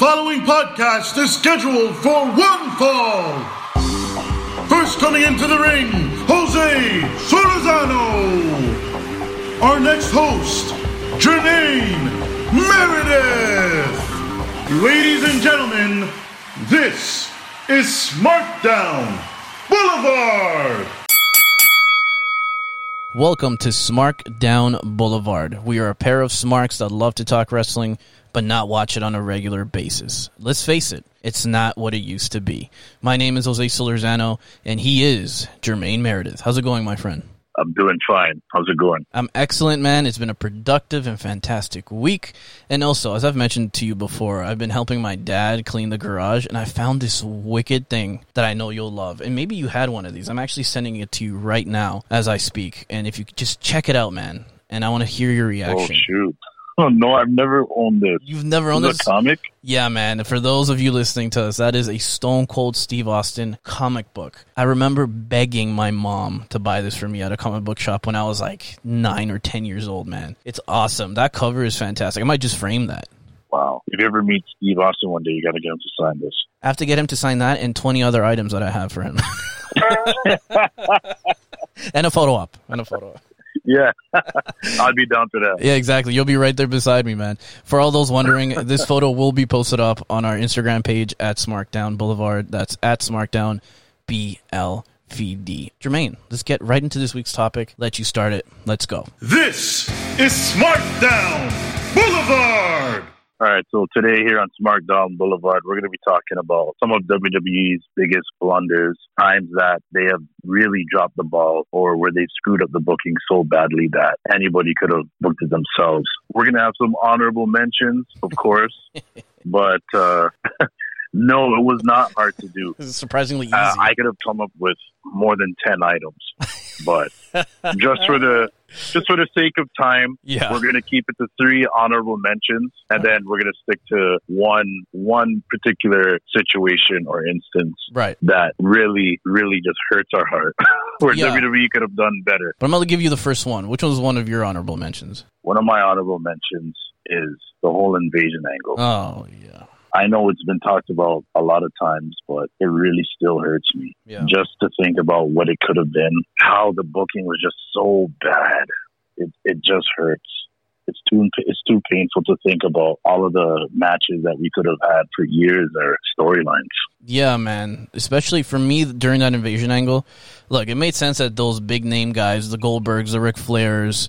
following podcast is scheduled for one fall. First coming into the ring, Jose Solorzano. Our next host, Jermaine Meredith. Ladies and gentlemen, this is Smarkdown Boulevard. Welcome to Smark Down Boulevard. We are a pair of smarks that love to talk wrestling, but not watch it on a regular basis. Let's face it, it's not what it used to be. My name is Jose Solorzano, and he is Jermaine Meredith. How's it going, my friend? I'm doing fine. How's it going? I'm excellent, man. It's been a productive and fantastic week. And also, as I've mentioned to you before, I've been helping my dad clean the garage, and I found this wicked thing that I know you'll love. And maybe you had one of these. I'm actually sending it to you right now as I speak. And if you could just check it out, man, and I want to hear your Oh reaction. shoot! No, I've never owned this. You've never owned this? a comic? Yeah, man. For those of you listening to us, that is a Stone Cold Steve Austin comic book. I remember begging my mom to buy this for me at a comic book shop when I was like nine or ten years old, man. It's awesome. That cover is fantastic. I might just frame that. Wow. If you ever meet Steve Austin one day, you got to get him to sign this. I have to get him to sign that and 20 other items that I have for him. and a photo op. And a photo op. Yeah, I'd be down for that. Yeah, exactly. You'll be right there beside me, man. For all those wondering, this photo will be posted up on our Instagram page at Smarkdown Boulevard. That's at Smarkdown BLVD. Jermaine, let's get right into this week's topic. Let you start it. Let's go. This is Smarkdown Boulevard. All right, so today here on Smarkdown Boulevard, we're going to be talking about some of WWE's biggest blunders, times that they have really dropped the ball or where they screwed up the booking so badly that anybody could have booked it themselves. We're going to have some honorable mentions, of course, but uh, no, it was not hard to do. This is surprisingly easy. Uh, I could have come up with more than 10 items, but just for the just for the sake of time, yeah. we're going to keep it to three honorable mentions, and then we're going to stick to one one particular situation or instance Right. that really, really just hurts our heart, where Yeah. WWE could have done better. But I'm going to give you the first one. Which one was one of your honorable mentions? One of my honorable mentions is the whole invasion angle. Oh, yeah. I know it's been talked about a lot of times, but it really still hurts me. Yeah. Just to think about what it could have been, how the booking was just so bad. It it just hurts. It's too it's too painful to think about all of the matches that we could have had for years or storylines. Yeah, man. Especially for me during that invasion angle. Look, it made sense that those big name guys, the Goldbergs, the Ric Flairs,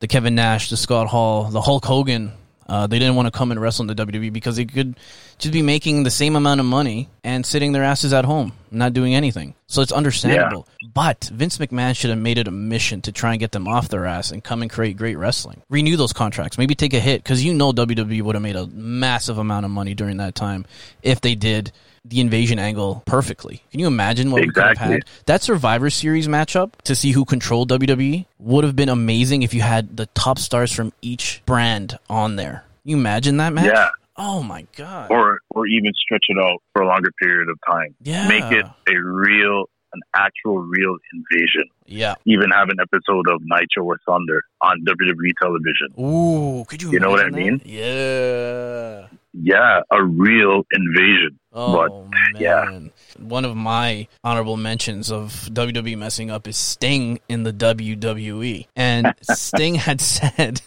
the Kevin Nash, the Scott Hall, the Hulk Hogan, uh, they didn't want to come and wrestle in the WWE because they could just be making the same amount of money and sitting their asses at home, not doing anything. So it's understandable. But Vince McMahon should have made it a mission to try and get them off their ass and come and create great wrestling. Renew those contracts. Maybe take a hit because you know WWE would have made a massive amount of money during that time if they did the invasion angle perfectly. Can you imagine what we could have had? That Survivor Series matchup to see who controlled WWE would have been amazing if you had the top stars from each brand on there. You imagine that match? Yeah. Oh my god. Or or even stretch it out for a longer period of time. yeah. Make it a real an actual real invasion. Yeah. Even have an episode of Nitro or Thunder on WWE television. Ooh, could you? You know what I that? Yeah. Yeah, a real invasion. Oh yeah. man. One of my honorable mentions of WWE messing up is Sting in the WWE. And Sting had said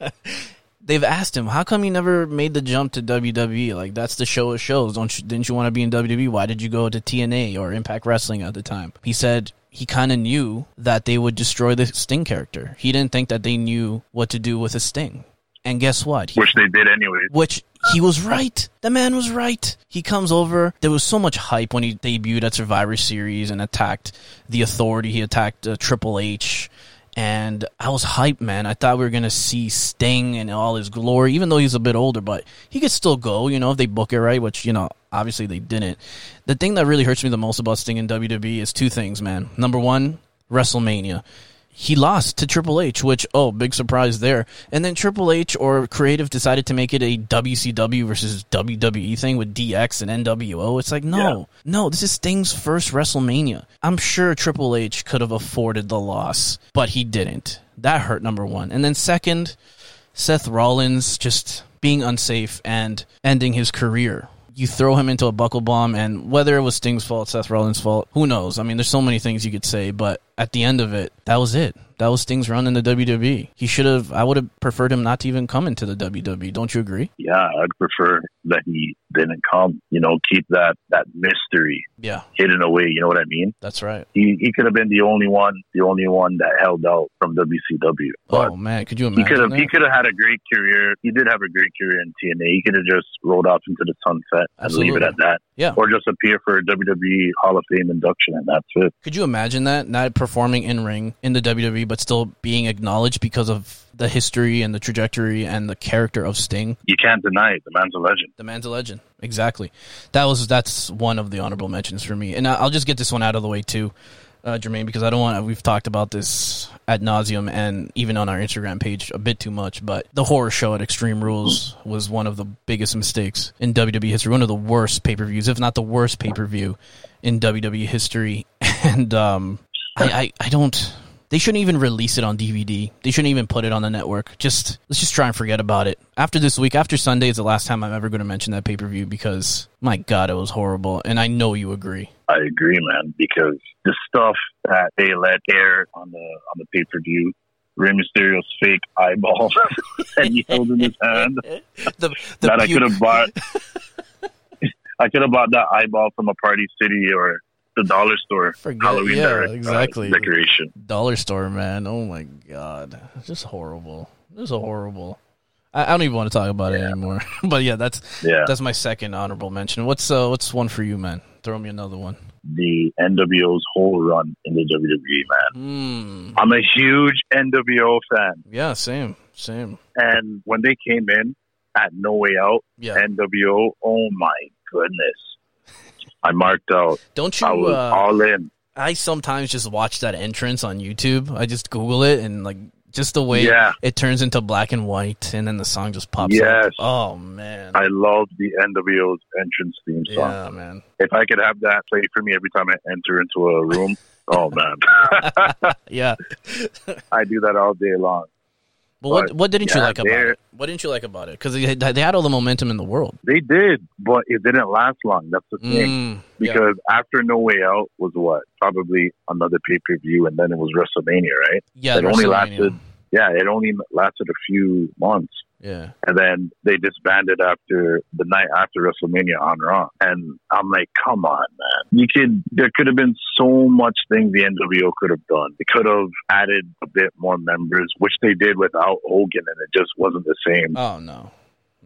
they've asked him, "How come you never made the jump to WWE? Like that's the show of shows. Don't you, didn't you want to be in WWE? Why did you go to TNA or Impact Wrestling at the time?" He said he kind of knew that they would destroy the Sting character. He didn't think that they knew what to do with a Sting. And guess what? He Which they did anyway. which he was right. The man was right. He comes over. There was so much hype when he debuted at Survivor Series and attacked the Authority. He attacked uh, Triple H. And I was hyped, man. I thought we were to see Sting in all his glory, even though he's a bit older, but he could still go, you know, if they book it right, which, you know, obviously they didn't. The thing that really hurts me the most about Sting in WWE is two things, man. Number one, WrestleMania he lost to Triple H, which oh, big surprise there. And then Triple H or creative decided to make it a WCW versus WWE thing with DX and NWO. It's like no, no, this is Sting's first WrestleMania. I'm sure Triple H could have afforded the loss, but he didn't. That hurt number one. And then second, Seth Rollins just being unsafe and ending his career. You throw him into a buckle bomb, and whether it was Sting's fault, Seth Rollins' fault, who knows? I mean, there's so many things you could say, but at the end of it, that was it. That was Sting's run in the WWE. He should have. I would have preferred him not to even come into the WWE. Don't you agree? Yeah, I'd prefer that he didn't come. You know, keep that that mystery Yeah, hidden away. You know what I mean? that's right. He he could have been the only one, the only one that held out from WCW. But Oh man, could you imagine? he could have that? he could have had a great career. He did have a great career in TNA. He could have just rolled off into the sunset and leave it at that. Yeah. Or just appear for a WWE Hall of Fame induction and that's it. Could you imagine that? Not performing in ring in the WWE, but still being acknowledged because of the history and the trajectory and the character of Sting. You can't deny it. The man's a legend. The man's a legend. Exactly. That was that's one of the honorable mentions for me. And I'll just get this one out of the way too, uh, Jermaine, because I don't want. We've talked about this at nauseum and even on our Instagram page a bit too much. But the horror show at Extreme Rules was one of the biggest mistakes in WWE history. One of the worst pay per views, if not the worst pay per view in WWE history. And um, I, I, I don't. They shouldn't even release it on DVD. They shouldn't even put it on the network. Just let's just try and forget about it. After this week, after Sunday is the last time I'm ever going to mention that pay per view because my God, it was horrible, and I know you agree. I agree, man, because the stuff that they let air on the on the pay per view, Rey Mysterio's fake eyeball that he held in his hand, the the that I could have bought. I could have bought that eyeball from a Party City or the dollar store Forget- Halloween yeah, direct- uh, exactly. decoration. dollar store, man. Oh my God, it's just horrible. This is horrible. I, I don't even want to talk about it anymore. but yeah, that's Yeah, that's my second honorable mention. What's uh what's one for you, man? Throw me another one. the NWO's whole run in the WWE, man. Hmm. I'm a huge NWO fan, Yeah, same, same. and when they came in at No Way Out, Yeah. NWO, oh my goodness, I marked out. Don't you? I was Uh, all in. I sometimes just watch that entrance on YouTube. I just Google it and like just the way Yeah. it turns into black and white, and then the song just pops Yes. up. Oh man. I love the NWO's entrance theme song. yeah, man. If I could have that play for me every time I enter into a room, oh man, Yeah. I do that all day long. But what But, what didn't you like about it? What didn't you like about it? Because they, had- they had all the momentum in the world. They did, but it didn't last long. That's the thing. Mm, yeah. Because after No Way Out was what? Probably another pay per view, and then it was WrestleMania, right? yeah, it only lasted, yeah, it only lasted a few months. Yeah. And then they disbanded after the night after WrestleMania on Raw. And I'm like, come on, man. You could, there could have been so much things the NWO could have done. They could have added a bit more members, which they did without Hogan, and it just wasn't the same. Oh no,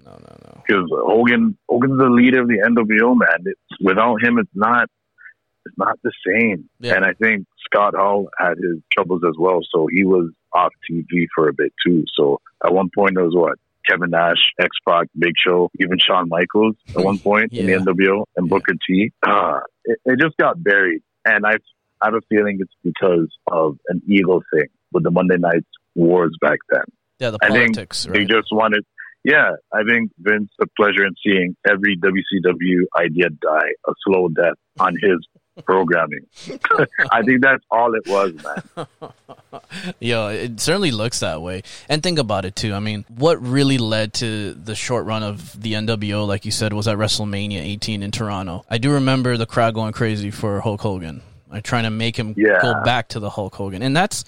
no, no, no. Because Hogan, Hogan's the leader of the NWO, man. It's, without him, it's not, it's not the same. Yeah. And I think Scott Hall had his troubles as well, so he was off TV for a bit too. So at one point, there was what Kevin Nash, X Pac, Big Show, even Shawn Michaels at one point in the NWO, and Booker T. Uh, it, it just got buried, and I, I have a feeling it's because of an ego thing with the Monday Night Wars back then. Yeah, the I think politics, They just wanted. Yeah, I think Vince took pleasure in seeing every WCW idea die a slow death on his programming. I think that's all it was, man. Yo, it certainly looks that way. And think about it too. I mean, what really led to the short run of the NWO, like you said, was at WrestleMania 18 in Toronto. I do remember the crowd going crazy for Hulk Hogan. Like trying to make him Yeah. go back to the Hulk Hogan, and that's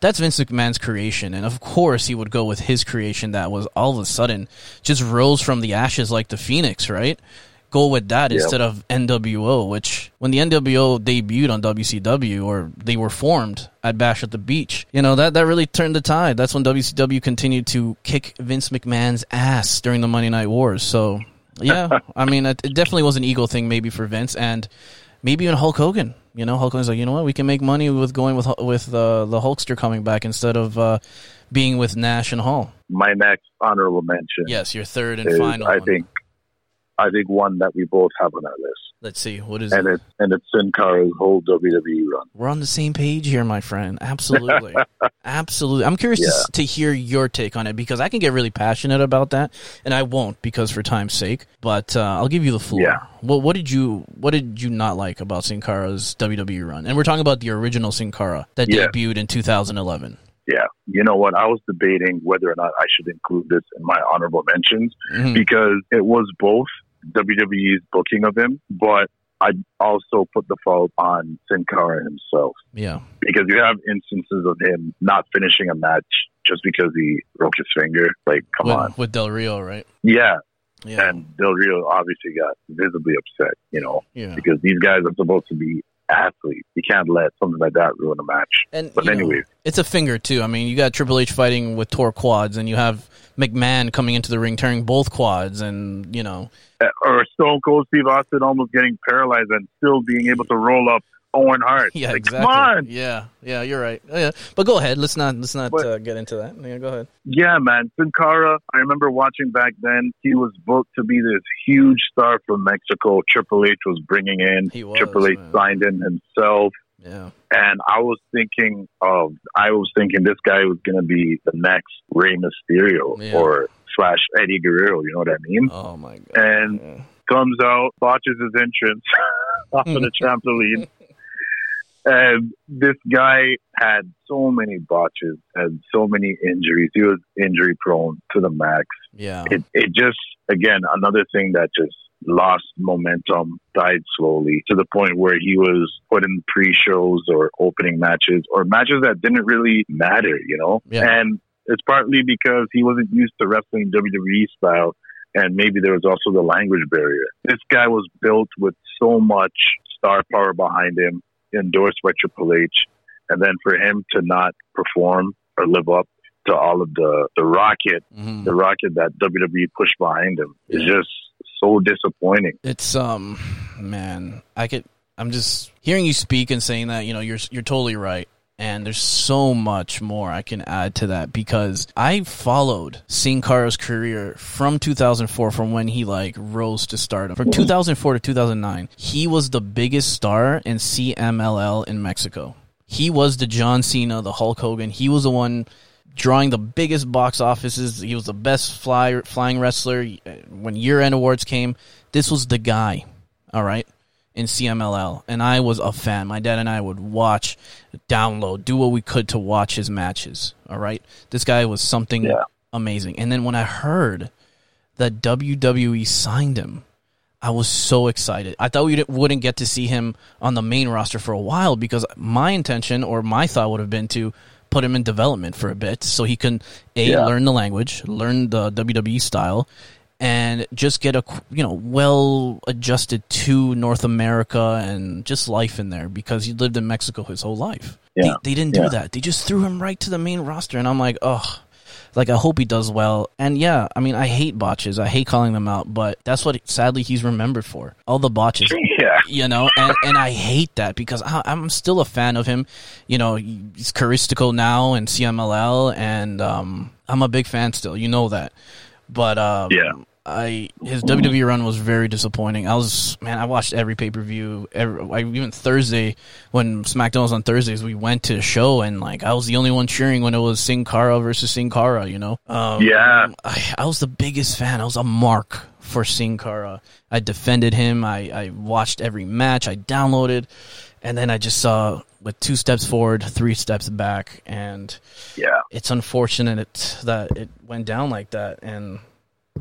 that's Vince McMahon's creation. And of course, he would go with his creation that was all of a sudden just rose from the ashes like the phoenix, right? Go with that Yeah. instead of NWO, which when the NWO debuted on WCW or they were formed at Bash at the Beach, you know, that, that really turned the tide. That's when WCW continued to kick Vince McMahon's ass during the Monday Night Wars. So, yeah, I mean, it, it definitely was an ego thing maybe for Vince and maybe even Hulk Hogan. You know, Hulk Hogan's like, you know what, we can make money with going with with uh, the Hulkster coming back instead of uh, being with Nash and Hall. My next honorable mention Yes, your third and is, final. I one. think, I think one that we both have on our list, Let's see, what is and it? it's and it's Sin Cara's whole WWE run. We're on the same page here, my friend. Absolutely, absolutely. I'm curious to, to hear your take on it because I can get really passionate about that, and I won't because for time's sake. But uh, I'll give you the floor. Yeah. What What did you What did you not like about Sin Cara's WWE run? And we're talking about the original Sin Cara that Yeah. debuted in 2011. Yeah. You know what? I was debating whether or not I should include this in my honorable mentions Mhm. because it was both WWE's booking of him, but I also put the fault on Sin Cara himself Yeah. because you have instances of him not finishing a match just because he broke his finger. Like, come with, on. with Del Rio, right? Yeah. Yeah. And Del Rio obviously got visibly upset, you know, yeah. because these guys are supposed to be athletes. You can't let something like that ruin a match. And But anyway, it's a finger too. I mean, you got Triple H fighting with tore quads, and you have McMahon coming into the ring tearing both quads, and you know, uh, or Stone Cold Steve Austin almost getting paralyzed and still being able to roll up Owen Hart. yeah, like, exactly. Come on. Yeah, yeah, you're right. Oh, yeah, but go ahead. Let's not let's not But- uh, get into that. Yeah, go ahead. Yeah, man. Sin Cara, I remember watching back then. He was booked to be this huge star from Mexico. Triple H was bringing in. He was, Triple H man. signed in himself. Yeah, And I was thinking of, I was thinking this guy was going to be the next Rey Mysterio Yeah. or slash Eddie Guerrero. You know what I mean? Oh my god. And Yeah. comes out, botches his entrance off of the trampoline. And this guy had so many botches and so many injuries. He was injury prone to the max. Yeah. It, it just, again, another thing that just lost momentum, died slowly to the point where he was put in pre shows or opening matches or matches that didn't really matter, you know? Yeah. And it's partly because he wasn't used to wrestling WWE style and maybe there was also the language barrier. This guy was built with so much star power behind him, endorsed by Triple H, and then for him to not perform or live up to all of the the rocket, Mhm. the rocket that WWE pushed behind him is just so disappointing. It's um, man, I could. I'm just hearing you speak and saying that. You know, you're you're totally right. And there's so much more I can add to that because I followed Sin Cara's career from 2004, from when he like rose to stardom. From 2004 to 2009, he was the biggest star in CMLL in Mexico. He was the John Cena, the Hulk Hogan. He was the one drawing the biggest box offices. He was the best fly, flying wrestler. When year end awards came, this was the guy, all right, in CMLL. And I was a fan. My dad and I would watch, download, do what we could to watch his matches, all right? This guy was something Yeah. amazing. And then when I heard that WWE signed him, I was so excited. I thought we wouldn't get to see him on the main roster for a while because my intention or my thought would have been to put him in development for a bit so he can a Yeah. learn the language, learn the WWE style, and just get a you know well adjusted to North America and just life in there because he lived in Mexico his whole life. Yeah. They, they didn't Yeah. do that. They just threw him right to the main roster, and I'm like, oh. Like I hope he does well, and yeah, I mean I hate botches. I hate calling them out, but that's what sadly he's remembered for. All the botches, Yeah. you know, and, and I hate that because I, I'm still a fan of him. You know, he's Caristico now in CMLL, and um, I'm a big fan still. You know that, but um, Yeah. I his WWE run was very disappointing. I was man, I watched every pay per view. I, even Thursday when SmackDown was on Thursdays, we went to a show and like I was the only one cheering when it was Sin Cara versus Sin Cara. You know, um, Yeah. I, I was the biggest fan. I was a mark for Sin Cara. I defended him. I, I watched every match. I downloaded, and then I just saw with two steps forward, three steps back, and Yeah. it's unfortunate it, that it went down like that. And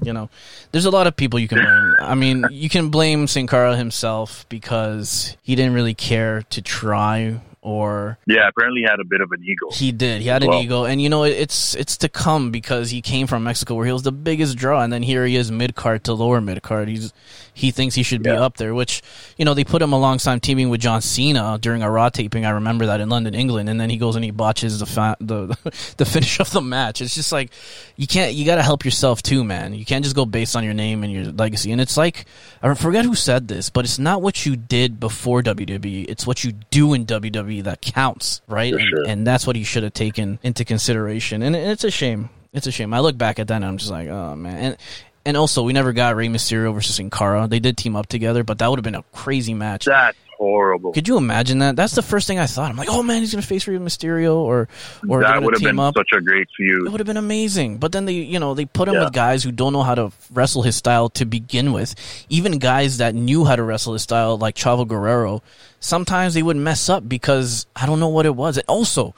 you know, there's a lot of people you can blame. I mean, you can blame Sin Cara himself because he didn't really care to try or Yeah. Apparently he had a bit of an ego. he did. He had an Well- ego, and you know it's it's to come because he came from Mexico, where he was the biggest draw, and then here he is mid card to lower mid card. He's he thinks he should be up there, which you know they put him alongside teaming with John Cena during a Raw taping. I remember that in London, England, and then he goes and he botches the fa- the the finish of the match. It's just like you can't. You got to help yourself too, man. You can't just go based on your name and your legacy. And it's like I forget who said this, but it's not what you did before WWE. It's what you do in WWE that counts, right? For And- and that's what he should have taken into consideration. And, and it's a shame. It's a shame. I look back at that and I'm just like, oh man. And and also, we never got Rey Mysterio versus Sin Cara. They did team up together, but that would have been a crazy match. That's horrible. Could you imagine that? That's the first thing I thought. I'm like, oh man, he's gonna face Rey Mysterio, or or that would have been up. such a great feud. It would have been amazing. But then they, you know, they put him Yeah. with guys who don't know how to wrestle his style to begin with. Even guys that knew how to wrestle his style, like Chavo Guerrero, sometimes they would mess up because I don't know what it was. And also,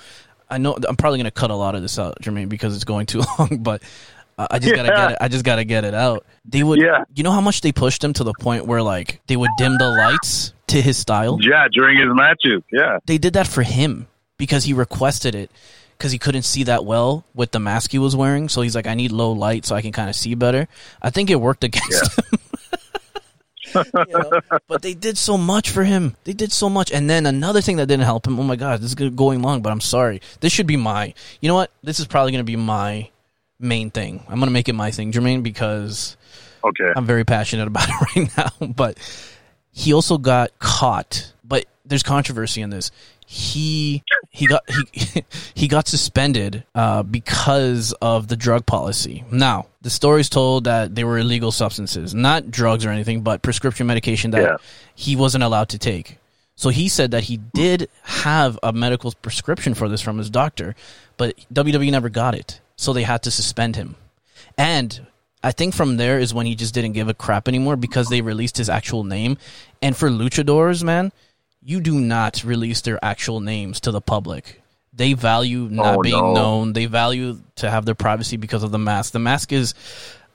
I know I'm probably gonna cut a lot of this out, Jermaine, because it's going too long. But I just gotta get it. I just gotta get it out. They would, Yeah. you know, how much they pushed him to the point where like they would dim the lights to his style. Yeah, during his matches. Yeah. They did that for him because he requested it because he couldn't see that well with the mask he was wearing. So he's like, I need low light so I can kind of see better. I think it worked against him. You know? But they did so much for him. They did so much. And then another thing that didn't help him. Oh my god, this is going long, but I'm sorry. This should be my. You know what? This is probably going to be my main thing. I'm going to make it my thing, Jermaine, because Okay. I'm very passionate about it right now. But he also got caught. But there's controversy in this. He he got he he got suspended uh, because of the drug policy. Now the story's told that they were illegal substances, not drugs or anything, but prescription medication that Yeah. he wasn't allowed to take. So he said that he did have a medical prescription for this from his doctor, but WWE never got it. So they had to suspend him. And I think from there is when he just didn't give a crap anymore because they released his actual name. And for luchadors, man, you do not release their actual names to the public. They value not Oh, being no. known. They value to have their privacy because of the mask. The mask is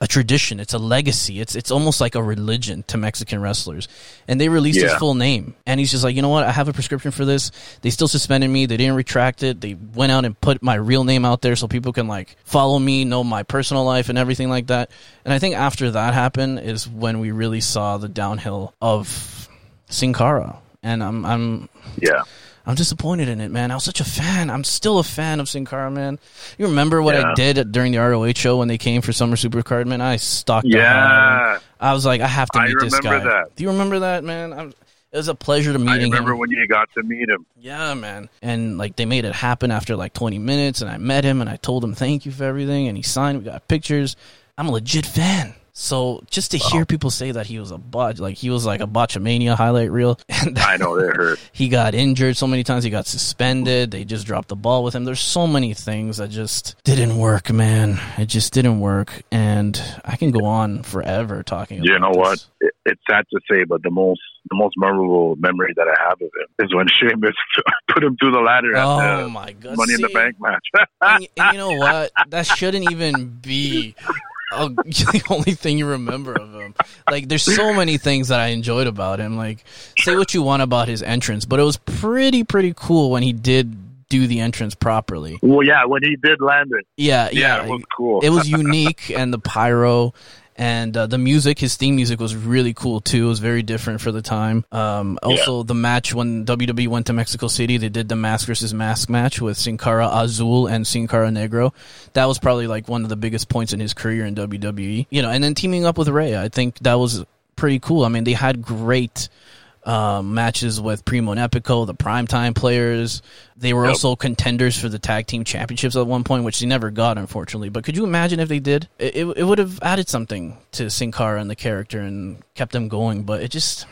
a tradition. It's a legacy. It's it's almost like a religion to Mexican wrestlers. And they released his full name. And he's just like, you know what? I have a prescription for this. They still suspended me. They didn't retract it. They went out and put my real name out there so people can like follow me, know my personal life and everything like that. And I think after that happened is when we really saw the downhill of Sin Cara. And I'm I'm Yeah. I'm disappointed in it, man. I was such a fan. I'm still a fan of Sin Cara, man. You remember what I did during the ROH show when they came for Summer Supercard, man? I stalked the hell them. Yeah. I was like, I have to I meet this guy. remember that. Do you remember that, man? I'm, it was a pleasure to I meeting remember him. when you got to meet him. yeah, man. And like they made it happen after like 20 minutes, and I met him and I told him thank you for everything, and he signed. We got pictures. I'm a legit fan. So just to hear people say that he was a botch, like he was like a botchamania highlight reel, and I know they hurt. he got injured so many times. He got suspended. They just dropped the ball with him. There's so many things that just didn't work, man. It just didn't work, and I can go on forever talking. You know what? this. It, it's sad to say, but the most the most memorable memory that I have of him is when Sheamus put him through the ladder at Oh the my god! Money in the Bank match. and, and you know what? That shouldn't even be the only thing you remember of him. Like, there's so many things that I enjoyed about him. Like, say what you want about his entrance, but it was pretty, pretty cool when he did do the entrance properly. well, yeah, when he did land it, Yeah, yeah, yeah. it was cool. it was unique and the pyro and uh, the music his theme music was really cool too. It was very different for the time. Um, also the match when wwe went to mexico city they did the mask versus mask match with sin cara azul and sin cara negro. That was probably like one of the biggest points in his career in wwe you know and then teaming up with Rey, i think that was pretty cool. I mean they had great um, matches with Primo and Epico, the primetime players. They were Yep. also contenders for the tag team championships at one point, which they never got, unfortunately. But could you imagine if they did? It, it, it would have added something to Sin Cara and the character and kept them going. But it just.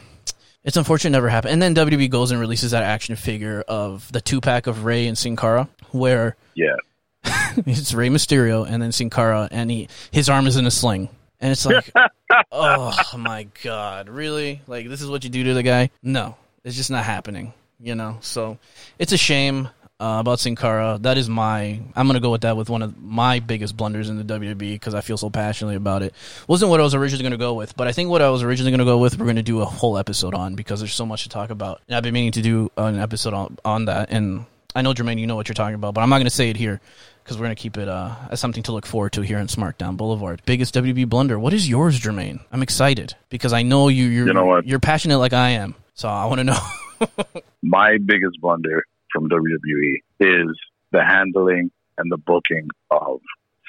It's unfortunate it never happened. And then WWE goes and releases that action figure of the two pack of Rey and Sin Cara, where yeah, it's Rey Mysterio and then Sin Cara, and he his arm is in a sling, and it's like, oh my god, really? Like this is what you do to the guy? No, it's just not happening. You know, so it's a shame uh, about Sin Cara. That is my. I'm gonna go with that with one of my biggest blunders in the WWE because I feel so passionately about it. Wasn't what I was originally gonna go with, but I think what I was originally gonna go with, we're gonna do a whole episode on because there's so much to talk about, and I've been meaning to do an episode on on that. And I know Jermaine, you know what you're talking about, but I'm not gonna say it here because we're gonna keep it uh, as something to look forward to here in Smarkdown Boulevard. Biggest WB blunder. What is yours, Jermaine? I'm excited because I know you. You're, You know what? You're passionate like I am, so I want to know. my biggest blunder from WWE is the handling and the booking of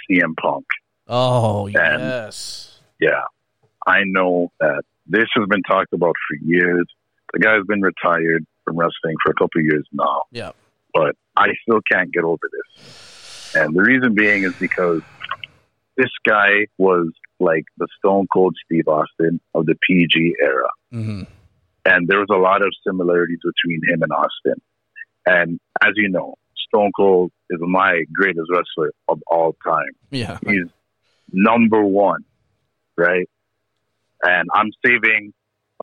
CM Punk. oh yes. Yeah, I know that this has been talked about for years. The guy's been retired from wrestling for a couple of years now, Yeah. But I still can't get over this. And the reason being is because this guy was like the Stone Cold Steve Austin of the PG era. hmm and there was a lot of similarities between him and Austin. And as you know, Stone Cold is my greatest wrestler of all time. Yeah. He's number one, right? And I'm saving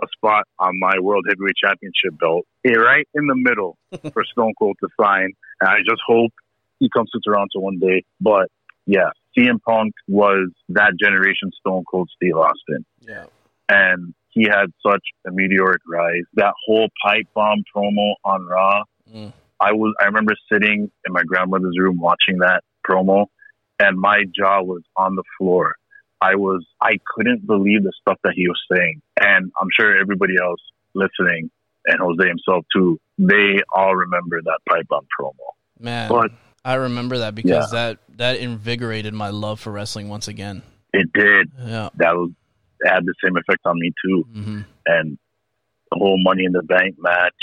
a spot on my World Heavyweight Championship belt, eh, right in the middle for Stone Cold to sign. And I just hope he comes to Toronto one day. But yeah, CM Punk was that generation Stone Cold Steve Austin. Yeah. And he had such a meteoric rise. That whole pipe bomb promo on Raw. Mm. I was I remember sitting in my grandmother's room watching that promo and my jaw was on the floor. I was I couldn't believe the stuff that he was saying. And I'm sure everybody else listening and Jose himself too, they all remember that pipe bomb promo. Man, But I remember that because that that invigorated my love for wrestling once again. it did. Yeah. That was had the same effect on me too. hmm and the whole Money in the Bank match,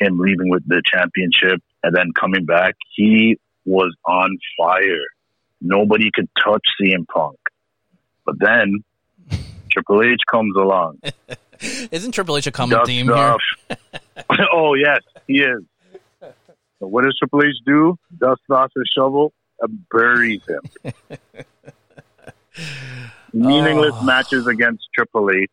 him leaving with the championship and then coming back, he was on fire. Nobody could touch CM Punk. But then Triple H comes along. Isn't Triple H a common Dust theme here? Uh, oh yes, he is. So what does Triple H do? Dust off his shovel and buries him. Meaningless Oh. matches against Triple H,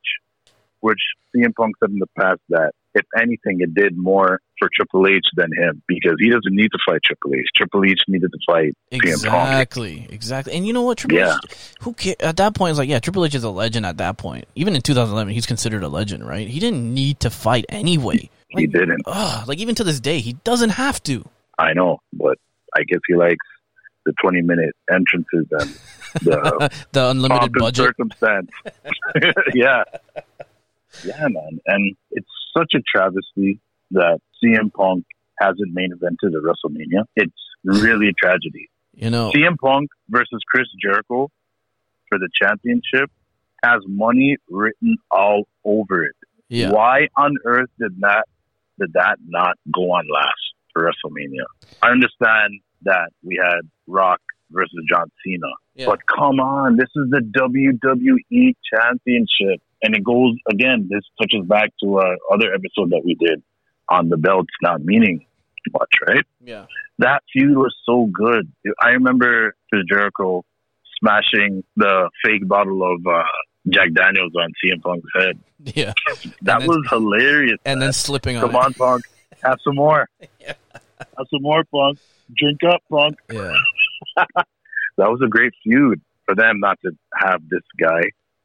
which CM Punk said in the past that if anything, it did more for Triple H than him because he doesn't need to fight Triple H. Triple H needed to fight CM Punk. Exactly, exactly. And you know what? Triple Yeah. H, who ca- at that point is like, yeah, Triple H is a legend at that point. Even in 2011, he's considered a legend, right? He didn't need to fight anyway. He didn't. Ugh, like even to this day, he doesn't have to. I know, but I guess he likes the 20 minute entrances and the the unlimited budget. circumstance. yeah. Yeah, man. And it's such a travesty that CM Punk hasn't main evented at WrestleMania. It's really a tragedy. You know, CM Punk versus Chris Jericho for the championship has money written all over it. yeah, Why on earth did that did that not go on last for WrestleMania? I understand that we had Rock versus John Cena, Yeah. but come on, this is the WWE Championship, and it goes again. This touches back to our other episode that we did on the belts not meaning much, right? yeah, That feud was so good. I remember Chris Jericho smashing the fake bottle of uh, Jack Daniels on CM Punk's head. yeah, That then- was hilarious. and man. then slipping on. Come on, Punk. Have some more. yeah. Have some more, Punk. Drink up, Punk. Yeah, That was a great feud for them not to have this guy,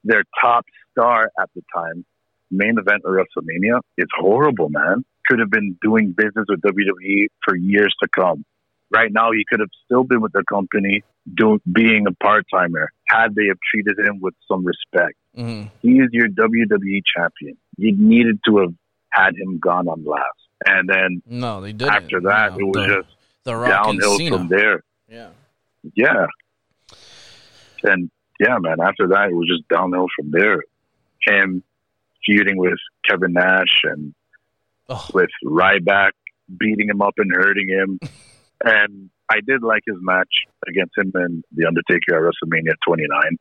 their top star at the time, main event of WrestleMania. It's horrible, man. Could have been doing business with WWE for years to come. Right now, he could have still been with the company, doing being a part timer, had they have treated him with some respect. hmm He is your WWE champion. You needed to have had him gone on last. And then no, they didn't. after that, No, it was the, just the downhill from there. Yeah, Yeah. And yeah, man, after that, it was just downhill from there. Him feuding with Kevin Nash and oh, with Ryback, beating him up and hurting him. and I did like his match against him and The Undertaker at WrestleMania 29.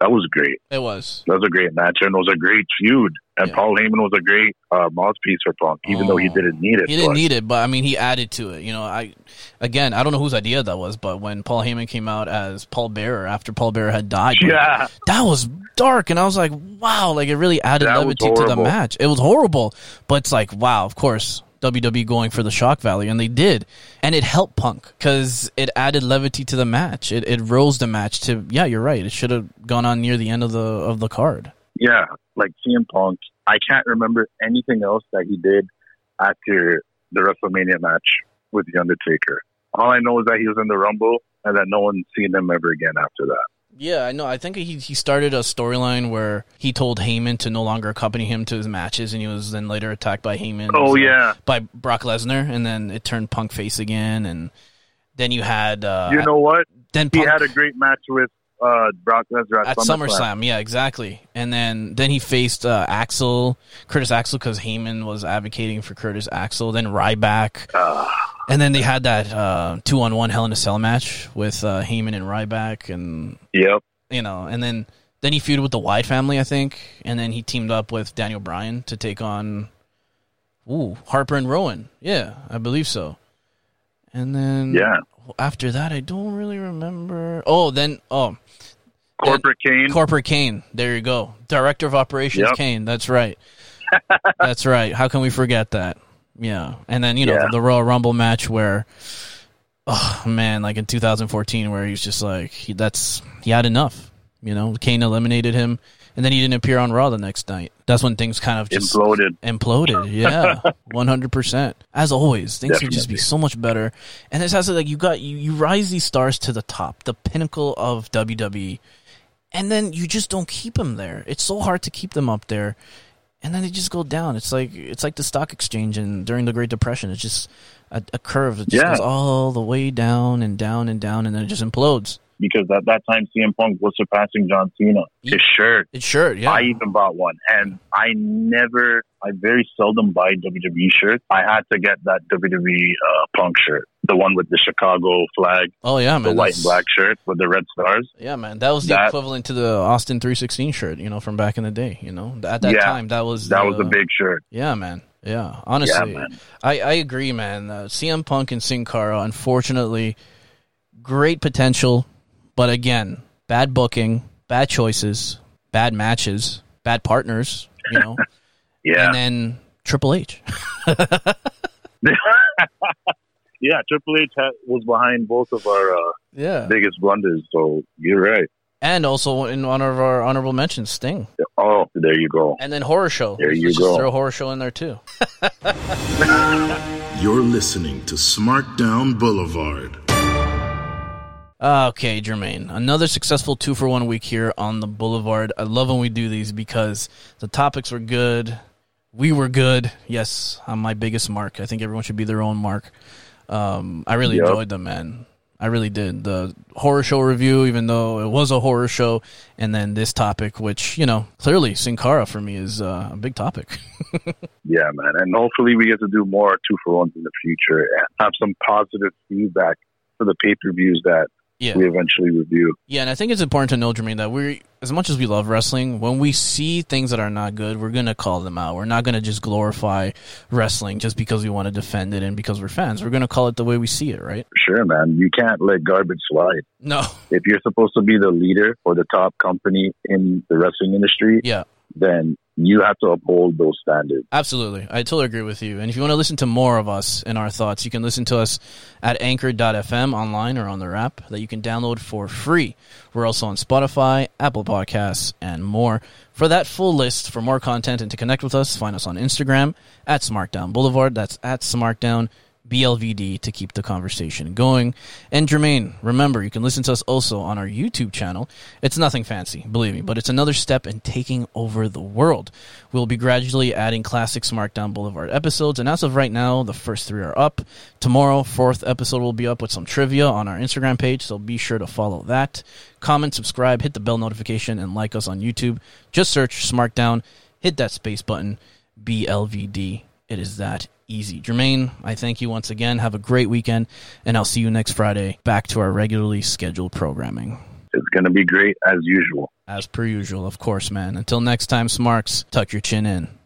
That was great. it was. That was a great match and it was a great feud. And Yeah. Paul Heyman was a great uh, mouthpiece for Punk, even though he Oh. didn't need it. He didn't but- need it, but I mean, he added to it. You know, I again, I don't know whose idea that was, but when Paul Heyman came out as Paul Bearer after Paul Bearer had died, yeah. that was dark, and I was like, wow, like it really added levity to the match. It was horrible, but it's like, wow, of course. WWE going for the shock value, and they did, and it helped Punk because it added levity to the match. It it rose the match to yeah, you're right. It should have gone on near the end of the of the card. Yeah, like CM Punk. I can't remember anything else that he did after the WrestleMania match with The Undertaker. All I know is that he was in the Rumble and that no one's seen him ever again after that. Yeah, I know. I think he he started a storyline where he told Heyman to no longer accompany him to his matches, and he was then later attacked by Heyman. Oh, yeah. by Brock Lesnar, and then it turned Punk face again, and then you had uh, you know what? then He had a great match with uh, Brock Lesnar at, at SummerSlam. SummerSlam. Yeah, exactly. And then then he faced uh, Axel Curtis Axel because Heyman was advocating for Curtis Axel. Then Ryback, Ah. and then they had that uh, two on one Hell in a Cell match with uh, Heyman and Ryback, and Yep. you know, and then then he feuded with the Wyatt family, I think, and then he teamed up with Daniel Bryan to take on, ooh, Harper and Rowan. Yeah, I believe so. And then Yeah. after that, I don't really remember. Oh, then oh, Corporate Kane. Corporate Kane. There you go, Director of Operations Yep. Kane. That's right. That's right. How can we forget that? Yeah, and then you know Yeah. the Royal Rumble match where oh man, like in 2014, where he was just like he, that's he had enough. You know, Kane eliminated him, and then he didn't appear on Raw the next night. That's when things kind of just Imploded. imploded. Yeah, one hundred percent. As always, things would just be so much better. And this has to like you got you you rise these stars to the top, the pinnacle of WWE, and then you just don't keep them there. It's so hard to keep them up there, and then they just go down. It's like it's like the stock exchange and during the Great Depression. It's just a, a curve that just Yeah. goes all the way down and down and down, and then it just implodes. Because at that time, CM Punk was surpassing John Cena. His shirt. It's sure, yeah. I even bought one, and I never, I very seldom buy WWE shirts. I had to get that WWE uh, Punk shirt, the one with the Chicago flag, oh yeah, man. the white and black shirt with the red stars. Yeah, man, that was the That- equivalent to the Austin 316 shirt, you know, from back in the day. You know, at that Yeah, time, that was That the- was a big shirt. Yeah, man. Yeah, honestly, Yeah, man. I I agree, man. Uh, CM Punk and Sin Cara, unfortunately, great potential, but again, bad booking, bad choices, bad matches, bad partners. You know, Yeah, and then Triple H. yeah. Triple H ha- was behind both of our uh, Yeah, biggest blunders. So you're right. and also in honor of our honorable mention, Sting, Oh, there you go. and then Horror Show. There you Let's go. Just throw Horror Show in there too. You're listening to Smarkdown Boulevard. Okay, Jermaine. Another successful two for one week here on the Boulevard. I love when we do these because the topics were good. We were good. Yes, I'm my biggest mark. I think everyone should be their own mark. Um, I really Yep. enjoyed them, man. I really did. The horror show review, even though it was a horror show, and then this topic, which, you know, clearly Sin Cara for me is uh, a big topic. Yeah, man. And hopefully we get to do more two for ones in the future and have some positive feedback for the pay per views that yeah. we eventually review. Yeah, and I think it's important to know, Jermaine, that we, as much as we love wrestling, when we see things that are not good, we're gonna call them out. We're not gonna just glorify wrestling just because we want to defend it and because we're fans. We're gonna call it the way we see it, right? Sure, man. You can't let garbage slide. No, If you're supposed to be the leader or the top company in the wrestling industry, yeah, then you have to uphold those standards. absolutely. I totally agree with you. And if you want to listen to more of us and our thoughts, you can listen to us at anchor.fm online or on their app that you can download for free. We're also on Spotify, Apple Podcasts, and more. For that full list, for more content and to connect with us, find us on Instagram at Smarkdown Boulevard. That's at Smarkdown BLVD to keep the conversation going. And Jermaine, remember, you can listen to us also on our YouTube channel. It's nothing fancy, believe me, but it's another step in taking over the world. We'll be gradually adding classic Smarkdown Boulevard episodes, and as of right now, the first three are up. Tomorrow, fourth episode will be up with some trivia on our Instagram page, so be sure to follow that. Comment, subscribe, hit the bell notification, and like us on YouTube. Just search Smarkdown, hit that space button, BLVD. It is that easy. Jermaine, I thank you once again. Have a great weekend, and I'll see you next Friday back to our regularly scheduled programming. It's going to be great as usual. As per usual, of course, man. Until next time, Smarks, tuck your chin in.